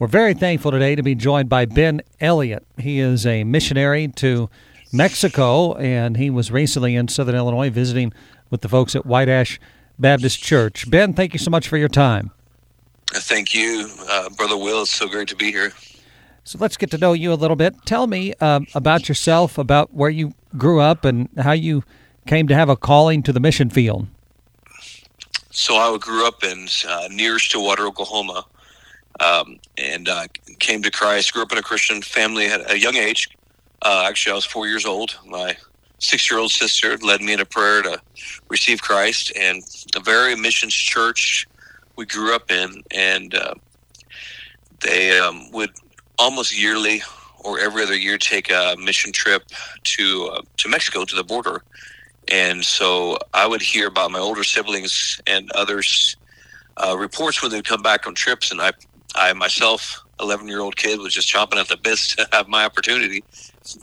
We're very thankful today to be joined by Ben Elliot. He is a missionary to Mexico, and he was recently in Southern Illinois visiting with the folks at White Ash Baptist Church. Ben, thank you so much for your time. Thank you, uh, Brother Will. It's so great to be here. So let's get to know you a little bit. Tell me uh, about yourself, about where you grew up, and how you came to have a calling to the mission field. So I grew up in uh, near Stillwater, Oklahoma, um, and uh, came to Christ. Grew up in a Christian family at a young age. Uh, actually, I was four years old. My six-year-old sister led me in a prayer to receive Christ, and a very missions church we grew up in, and uh, they um, would almost yearly or every other year take a mission trip to uh, to Mexico to the border, and so I would hear about my older siblings and others uh, reports when they'd come back on trips, and I I myself, eleven year old kid, was just chomping at the bit to have my opportunity,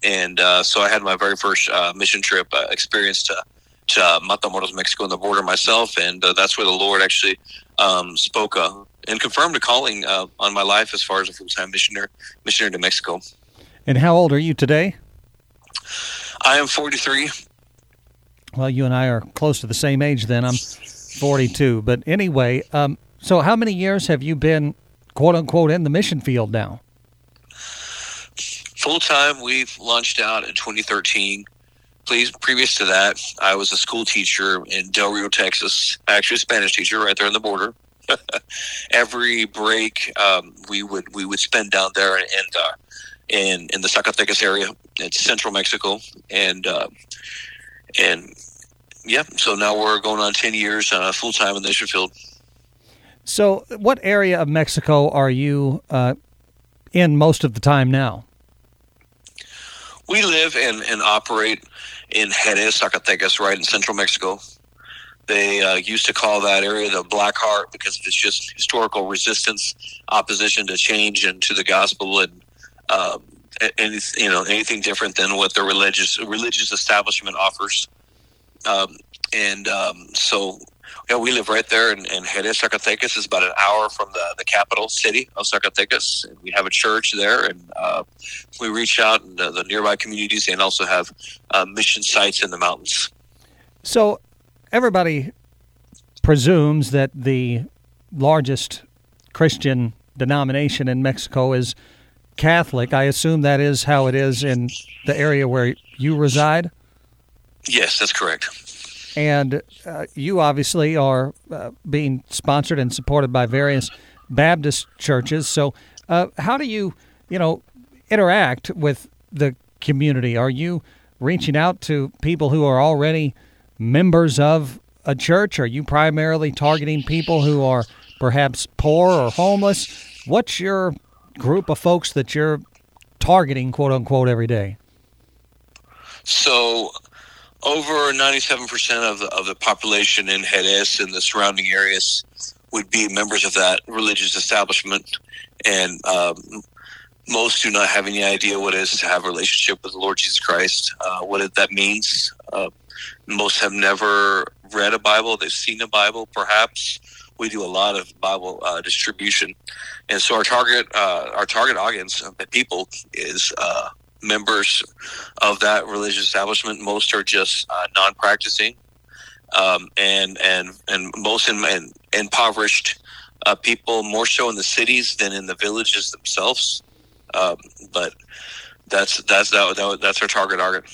and uh, so I had my very first uh, mission trip uh, experience to to Matamoros, Mexico, on the border myself, and uh, that's where the Lord actually um, spoke uh, and confirmed a calling uh, on my life as far as a full time missionary missionary to Mexico. And how old are you today? I am 43. Well, you and I are close to the same age then. I'm 42. But anyway, um, so how many years have you been, quote unquote, in the mission field now? Full time, we've launched out in 2013. Please, previous to that, I was a school teacher in Del Rio, Texas. Actually, a Spanish teacher right there on the border. Every break, um, we would we would spend down there and uh, in in the Zacatecas area. It's central Mexico, and uh, and yeah. So now we're going on ten years uh, full time in the mission field. So, what area of Mexico are you uh, in most of the time now? We live and, and operate in Jerez, Zacatecas, right in central Mexico. They uh, used to call that area the Black Heart because it's just historical resistance, opposition to change and to the gospel, and um, any, you know anything different than what the religious religious establishment offers. Um, and um, so, yeah, we live right there in, in Jerez, Zacatecas. is about an hour from the, the capital city of Zacatecas. And we have a church there, and uh, we reach out in the, the, nearby communities and also have uh, mission sites in the mountains. So, everybody presumes that the largest Christian denomination in Mexico is Catholic. I assume that is how it is in the area where you reside. Yes, that's correct. And uh, you obviously are uh, being sponsored and supported by various Baptist churches. So, uh, how do you, you know, interact with the community? Are you reaching out to people who are already members of a church? Are you primarily targeting people who are perhaps poor or homeless? What's your group of folks that you're targeting, quote unquote, every day? So, over 97% of the, of the population in Jerez and the surrounding areas would be members of that religious establishment. And um, most do not have any idea what it is to have a relationship with the Lord Jesus Christ, uh, what that means. Uh, most have never read a Bible, they've seen a Bible, perhaps. We do a lot of Bible uh, distribution, and so our target, uh, our target audience, uh, people, is uh, members of that religious establishment. Most are just uh, non-practicing, um, and and and most in, in impoverished uh, people, more so in the cities than in the villages themselves. Um, but that's that's that, that, that's our target target.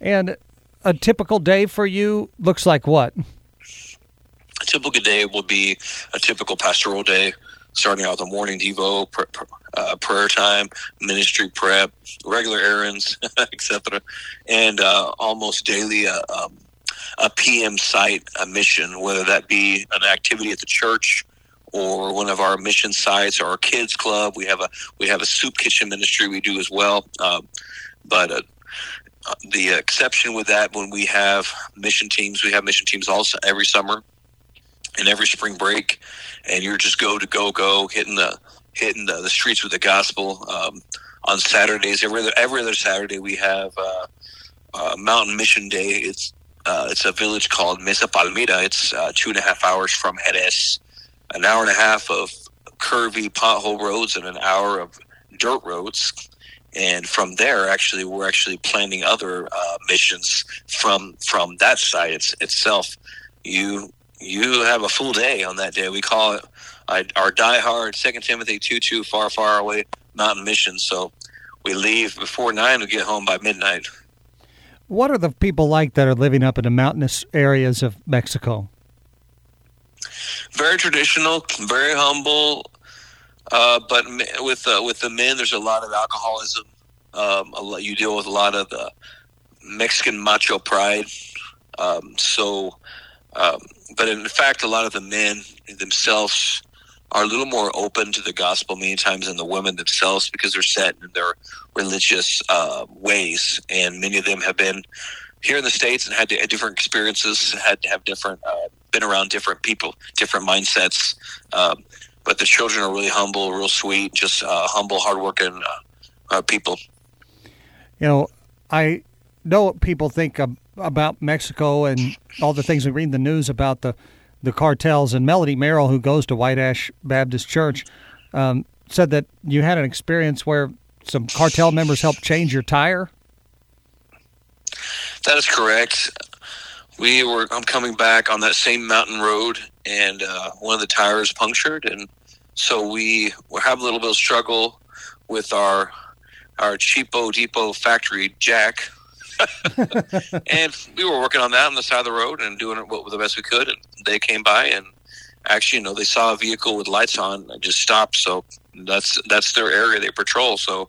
And a typical day for you looks like what? A typical day will be a typical pastoral day, starting out a morning devo, pr- pr- uh, prayer time, ministry prep, regular errands, etc., and uh, almost daily uh, um, a PM site, a mission, whether that be an activity at the church or one of our mission sites or our kids club. We have a we have a soup kitchen ministry we do as well. Um, but uh, the exception with that when we have mission teams, we have mission teams also every summer and every spring break, and you're just go to go go hitting the hitting the, the streets with the gospel. Um, on Saturdays, every other, every other Saturday, we have uh, uh, Mountain Mission Day. It's uh, it's a village called Mesa Palmira. It's uh, two and a half hours from Jerez, an hour and a half of curvy pothole roads and an hour of dirt roads. And from there, actually, we're actually planning other uh, missions from from that site it's, itself. You you have a full day on that day. We call it our Die Hard Second Timothy two two far far away mountain mission. So we leave before nine. We get home by midnight. What are the people like that are living up in the mountainous areas of Mexico? Very traditional, very humble, uh, but with uh, with the men, there's a lot of alcoholism. Um, lot, you deal with a lot of the Mexican macho pride. Um, so, um, but in fact, a lot of the men themselves are a little more open to the gospel many times than the women themselves because they're set in their religious uh, ways, and many of them have been here in the states and had different experiences, had to have different, uh, been around different people, different mindsets. Um, but the children are really humble, real sweet, just uh, humble, hardworking uh, uh, people. You know, I know what people think about Mexico and all the things we read in the news about the the cartels. And Melody Merrill, who goes to White Ash Baptist Church, um, said that you had an experience where some cartel members helped change your tire. That is correct. We were. I'm coming back on that same mountain road, and uh, one of the tires punctured, and so we having a little bit of struggle with our our cheapo depot factory jack and we were working on that on the side of the road and doing it what the best we could. And they came by and actually, you know, they saw a vehicle with lights on and just stopped. So that's that's their area they patrol. So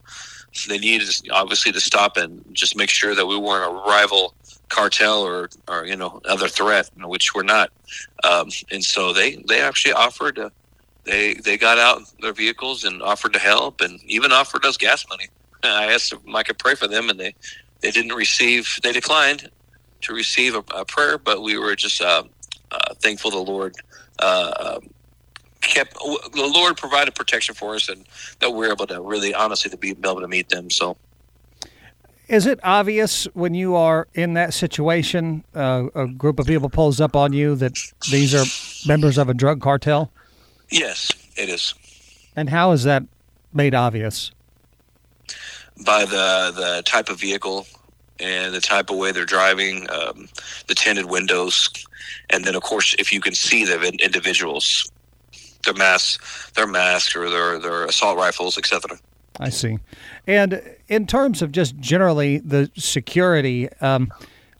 they needed obviously to stop and just make sure that we weren't a rival cartel or, or you know other threat, which we're not. Um, and so they they actually offered to, they they got out their vehicles and offered to help and even offered us gas money. I asked if I could pray for them, and they they didn't receive, they declined to receive a, a prayer, but we were just uh, uh, thankful the Lord uh, um, kept, the Lord provided protection for us and that we are able to really honestly to be able to meet them. So, is it obvious when you are in that situation, uh, a group of people pulls up on you that these are members of a drug cartel? Yes, it is. And how is that made obvious? By the the type of vehicle and the type of way they're driving, um, the tinted windows, and then of course if you can see the individuals, their masks, their masks or their their assault rifles, etc. I see. And in terms of just generally the security, um,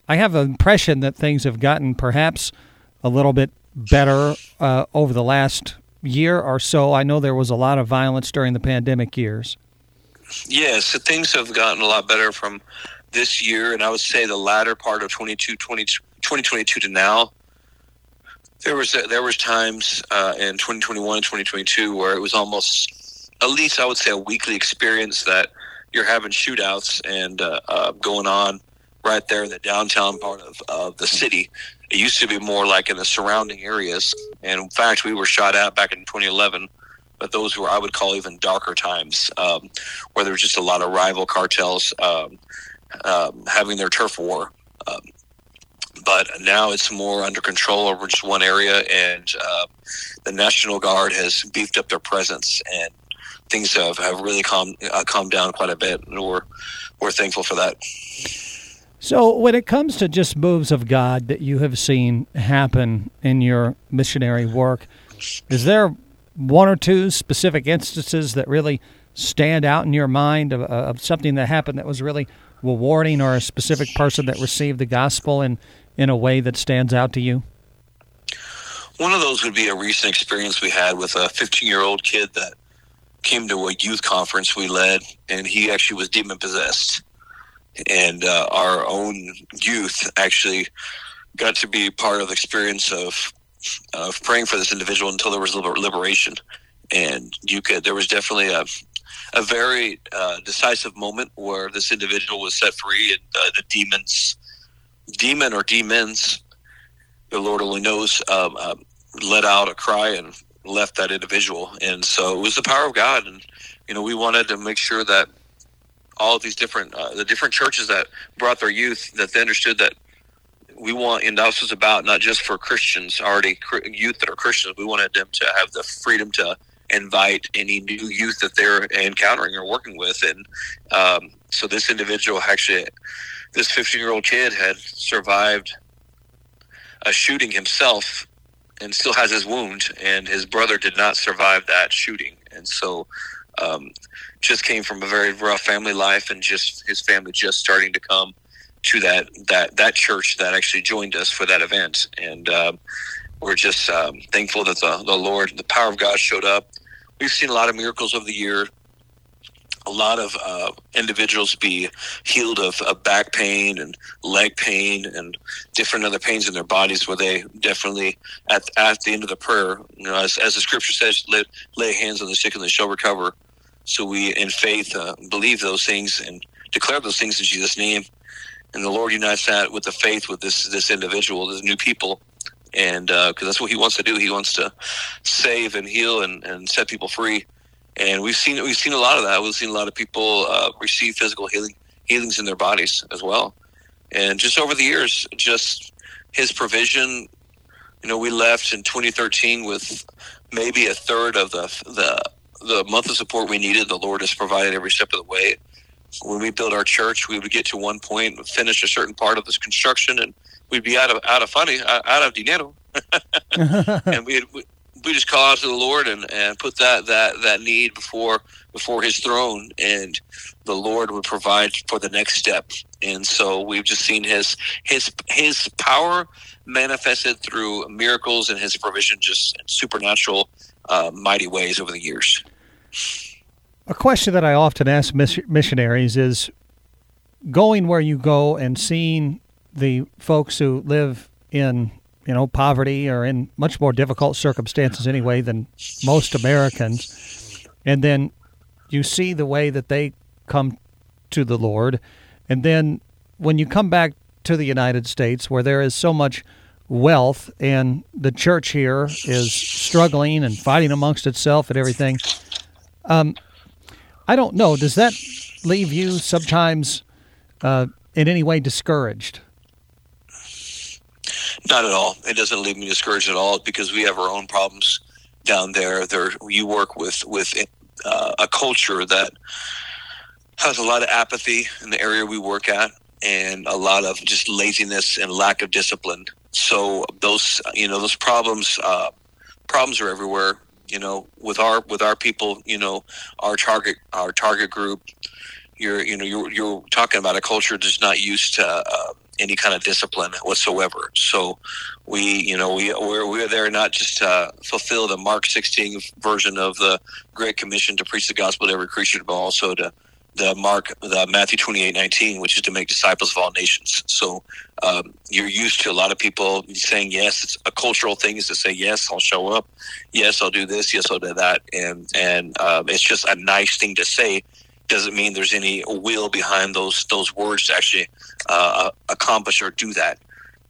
I have an impression that things have gotten perhaps a little bit better uh, over the last year or so. I know there was a lot of violence during the pandemic years. Yes, things have gotten a lot better from this year, and I would say the latter part of 22, 20, 2022 to now. There was there was times uh, in 2021 and 2022 where it was almost at least I would say a weekly experience that you're having shootouts and uh, uh, going on right there in the downtown part of, of the city. It used to be more like in the surrounding areas, and in fact, we were shot at back in 2011 but those were I would call even darker times, um, where there was just a lot of rival cartels um, um, having their turf war. Um, but now it's more under control over just one area, and uh, the National Guard has beefed up their presence, and things have, have really calmed uh, calmed down quite a bit, and we're we're thankful for that. So, when it comes to just moves of God that you have seen happen in your missionary work, is there one or two specific instances that really stand out in your mind of, of something that happened that was really rewarding or a specific person that received the gospel in, in a way that stands out to you? One of those would be a recent experience we had with a 15 year old kid that came to a youth conference we led, and he actually was demon possessed. And uh, our own youth actually got to be part of the experience of of praying for this individual until there was liberation. And you could, there was definitely a, a very uh, decisive moment where this individual was set free and uh, the demons, demon or demons, the Lord only knows, um, uh, let out a cry and left that individual. And so it was the power of God. And, you know, we wanted to make sure that all of these different, uh, the different churches that brought their youth, that they understood that we want, and this was about not just for Christians, already youth that are Christians. We wanted them to have the freedom to invite any new youth that they're encountering or working with. And um, so this individual actually, this 15 year old kid had survived a shooting himself and still has his wound, and his brother did not survive that shooting. And so, um, just came from a very rough family life, and just his family just starting to come to that that that church that actually joined us for that event, and um, we're just um, thankful that the, the Lord, the power of God, showed up. We've seen a lot of miracles over the year. A lot of uh, individuals be healed of, of, back pain and leg pain and different other pains in their bodies where they definitely at, at the end of the prayer you know as, as the scripture says lay, lay hands on the sick and they shall recover. So we in faith uh, believe those things and declare those things in jesus name and the lord unites that with the faith with this this individual this new people and because uh, that's what he wants to do he wants to save and heal and, and set people free and we've seen we've seen a lot of that. We've seen a lot of people uh, receive physical healing healings in their bodies as well. And just over the years, just his provision. You know, we left in 2013 with maybe a third of the the the monthly support we needed. The Lord has provided every step of the way. When we built our church, we would get to one point, finish a certain part of this construction, and we'd be out of out of money, out of dinero, and we we just call out to the Lord and, and put that, that, that need before before His throne, and the Lord would provide for the next step. And so we've just seen His His His power manifested through miracles and His provision, just supernatural, uh, mighty ways over the years. A question that I often ask missionaries is going where you go and seeing the folks who live in you know, poverty or in much more difficult circumstances anyway than most Americans. And then you see the way that they come to the Lord. And then when you come back to the United States, where there is so much wealth and the church here is struggling and fighting amongst itself and everything, um, I don't know. Does that leave you sometimes uh, in any way discouraged? Not at all. It doesn't leave me discouraged at all because we have our own problems down there. There, you work with with uh, a culture that has a lot of apathy in the area we work at, and a lot of just laziness and lack of discipline. So those, you know, those problems, uh, problems are everywhere. You know, with our with our people, you know, our target our target group. You're, you know, you're, you're talking about a culture that's not used to uh, any kind of discipline whatsoever. So we, you know, we we're, we're there not just to fulfill the Mark 16 version of the Great Commission to preach the gospel to every creature, but also to the Mark, the Matthew 28, 19, which is to make disciples of all nations. So um, you're used to a lot of people saying yes. It's a cultural thing is to say yes, I'll show up. Yes, I'll do this. Yes, I'll do that. And and um, it's just a nice thing to say doesn't mean there's any will behind those those words to actually uh, accomplish or do that.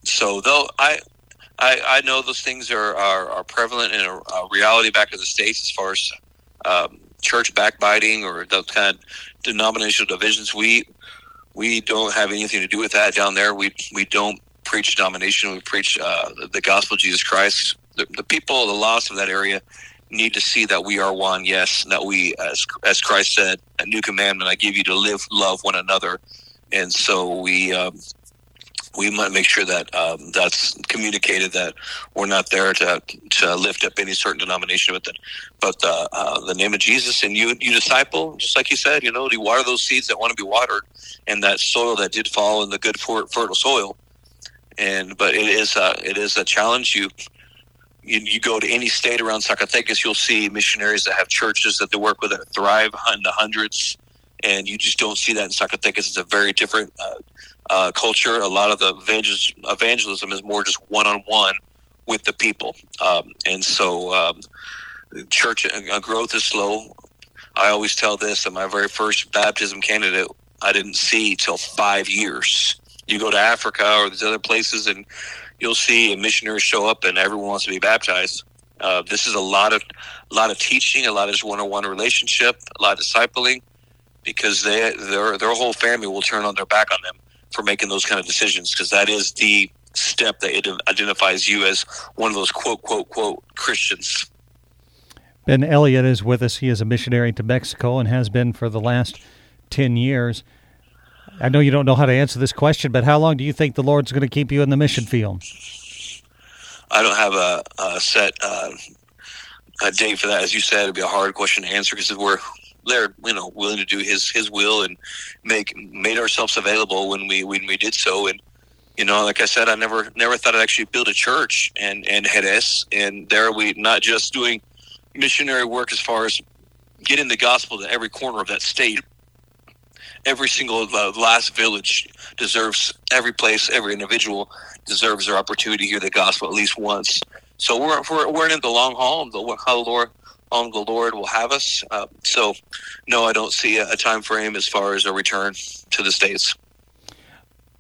So though I I, I know those things are, are, are prevalent in a, reality back in the states as far as um, church backbiting or those kind of denominational divisions. We we don't have anything to do with that down there. We we don't preach denomination. We preach uh, the, the, gospel of Jesus Christ. The, the people, the lost of that area, need to see that we are one. Yes, and that we, as as Christ said, a new commandment I give you to live, love one another, and so we. Um, we might make sure that um, that's communicated that we're not there to to lift up any certain denomination with it, but uh, uh, the name of Jesus and you you disciple, just like you said, you know, you water those seeds that want to be watered, and that soil that did fall in the good fertile soil, and but it is a, it is a challenge. You you, you, go to any state around Zacatecas, you'll see missionaries that have churches that they work with that thrive in the hundreds, and you just don't see that in Zacatecas. It's a very different uh, uh, culture. A lot of the evangelism is more just one on one with the people, um, and so um, church uh, growth is slow. I always tell this: that my very first baptism candidate, I didn't see till five years. You go to Africa or these other places, and you'll see a missionary show up and everyone wants to be baptized. Uh, this is a lot of a lot of teaching, a lot of just one on one relationship, a lot of discipling, because they their their whole family will turn on their back on them for making those kind of decisions because that is the step that identifies you as one of those quote quote quote Christians. Ben Elliot is with us. He is a missionary to Mexico and has been for the last 10 years. I know you don't know how to answer this question, but how long do you think the Lord's going to keep you in the mission field? I don't have a, a set uh, a date for that. As you said, it'd be a hard question to answer because we're there, you know, willing to do His His will and make made ourselves available when we when we did so. And you know, like I said, I never never thought I'd actually build a church and and Jerez. And there we not just doing missionary work as far as getting the gospel to every corner of that state. Every single uh, last village deserves every place, every individual deserves their opportunity to hear the gospel at least once. So we're we're, we're in the long haul. The, how the Lord on the Lord will have us. Uh, so, no, I don't see a, a time frame as far as a return to the states.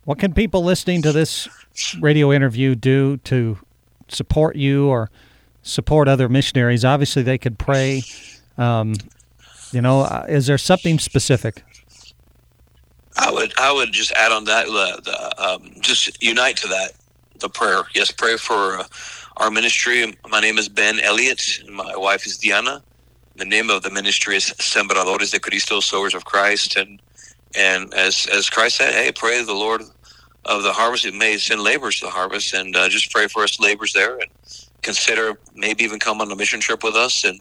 What can people listening to this radio interview do to support you or support other missionaries? Obviously, they could pray. Um, you know, uh, is there something specific? I would I would just add on that uh, the, um, just unite to that the prayer. Yes, pray for uh, our ministry. My name is Ben Elliot. My wife is Diana. The name of the ministry is Sembradores de Cristo, Sowers of Christ. And and as as Christ said, hey, pray the Lord of the harvest. It may send laborers to the harvest, and uh, just pray for us laborers there, and consider maybe even come on a mission trip with us and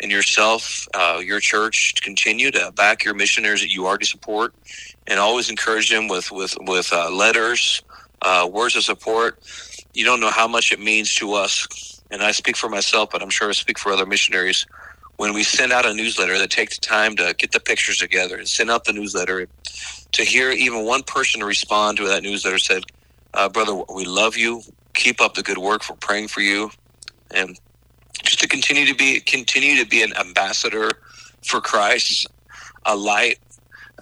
and yourself, uh, your church, to continue to back your missionaries that you already support, and always encourage them with with with uh, letters, uh, words of support. You don't know how much it means to us, and I speak for myself, but I'm sure I speak for other missionaries. When we send out a newsletter that takes time to get the pictures together and send out the newsletter, to hear even one person respond to that newsletter said, uh, "Brother, we love you. Keep up the good work. We're praying for you." And just to continue to be continue to be an ambassador for Christ, a light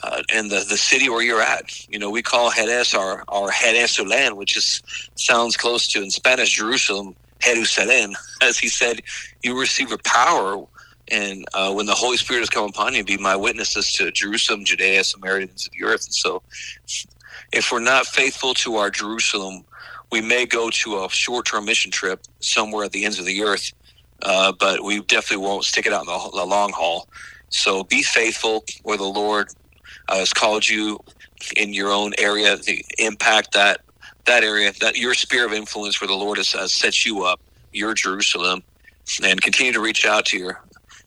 uh, in the, the city where you're at. You know, we call Jerez our our Jerusalem, which is sounds close to in Spanish Jerusalem, Jerusalem. As he said, you receive a power, and uh, when the Holy Spirit has come upon you, be my witnesses to Jerusalem, Judea, Samaria, and the earth. And so, if we're not faithful to our Jerusalem, we may go to a short-term mission trip somewhere at the ends of the earth uh, but we definitely won't stick it out in the, the, long haul. So be faithful where the Lord uh, has called you in your own area, the impact that that area, that your sphere of influence where the Lord has, has set you up, your Jerusalem, and continue to reach out to your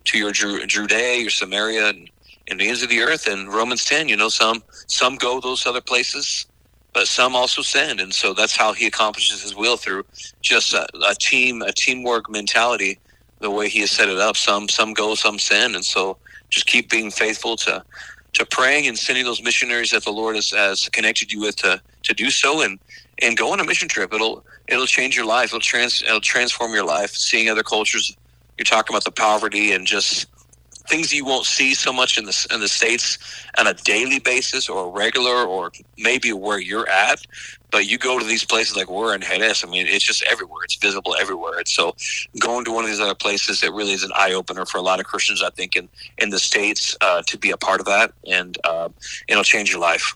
to your Judea, your Samaria, and, and the ends of the earth. And Romans ten, you know, some some go those other places, but some also send, and so that's how He accomplishes His will through just a, a team, a teamwork mentality the way he has set it up. Some some go, some send, and so just keep being faithful to to praying and sending those missionaries that the Lord has, has connected you with to to do so, and and go on a mission trip. It'll it'll change your life. It'll trans it'll transform your life. Seeing other cultures. You're talking about the poverty and just things you won't see so much in the in the states on a daily basis or regular or maybe where you're at. But you go to these places like we're in Jerez. I mean, it's just everywhere. It's visible everywhere. And so, going to one of these other places, it really is an eye opener for a lot of Christians. I think in in the states uh, to be a part of that, and uh, it'll change your life.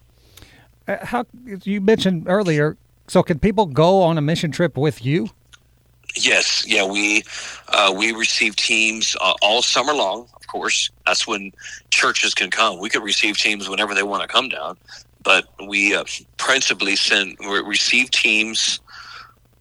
Uh, how you mentioned earlier? So, can people go on a mission trip with you? Yes, yeah, we uh, we receive teams uh, all summer long Of course. That's when churches can come. We could receive teams whenever they want to come down, but we uh, principally send receive teams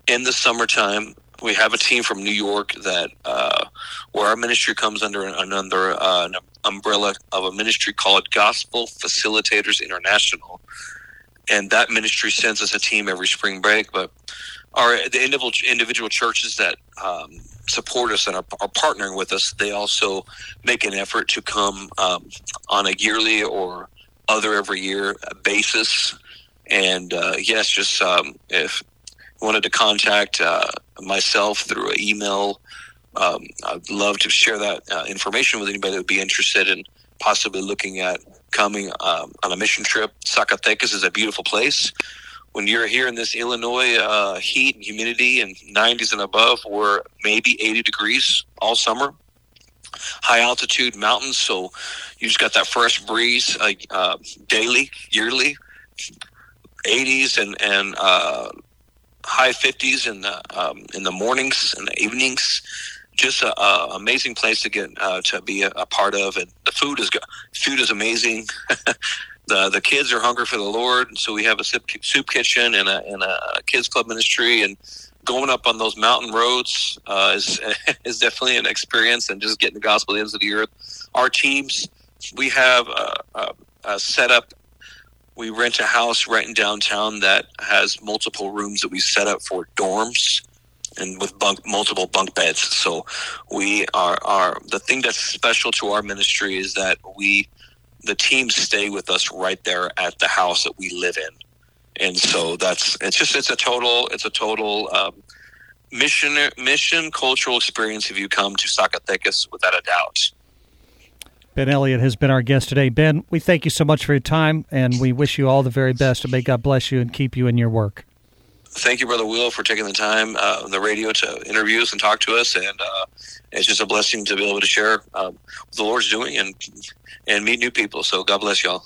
in the summertime. We have a team from New York that uh, where our ministry comes under another uh, an umbrella of a ministry called Gospel Facilitators International, and that ministry sends us a team every spring break. But our the individual individual churches that um, support us and are, are, partnering with us, they also make an effort to come um, on a yearly or other every year basis. And uh, yes, just um, if you wanted to contact uh, myself through email, um, I'd love to share that uh, information with anybody that would be interested in possibly looking at coming um, on a mission trip. Zacatecas is a beautiful place when you're here in this Illinois uh, heat and humidity and 90s and above, we're maybe 80 degrees all summer. High altitude mountains, so you just got that fresh breeze uh, uh, daily, yearly, 80s and and uh, high 50s in the um, in the mornings and the evenings. just a, a amazing place to get uh, to be a, a, part of, and the food is food is amazing. the the kids are hungry for the Lord, so we have a soup, soup kitchen and a, and a kids club ministry, and going up on those mountain roads uh, is is definitely an experience, and just getting the gospel to the ends of the earth. Our teams, we have a, a, a setup. We rent a house right in downtown that has multiple rooms that we set up for dorms and with bunk multiple bunk beds. So we are are the thing that's special to our ministry is that we the teams stay with us right there at the house that we live in, and so that's it's just it's a total it's a total um, mission mission cultural experience if you come to Zacatecas without a doubt. Ben Elliot has been our guest today. Ben, we thank you so much for your time, and we wish you all the very best. And may God bless you and keep you in your work thank you, Brother Will, for taking the time uh, on the radio to interview us and talk to us. And uh, it's just a blessing to be able to share um, what the Lord's doing and and meet new people. So God bless y'all.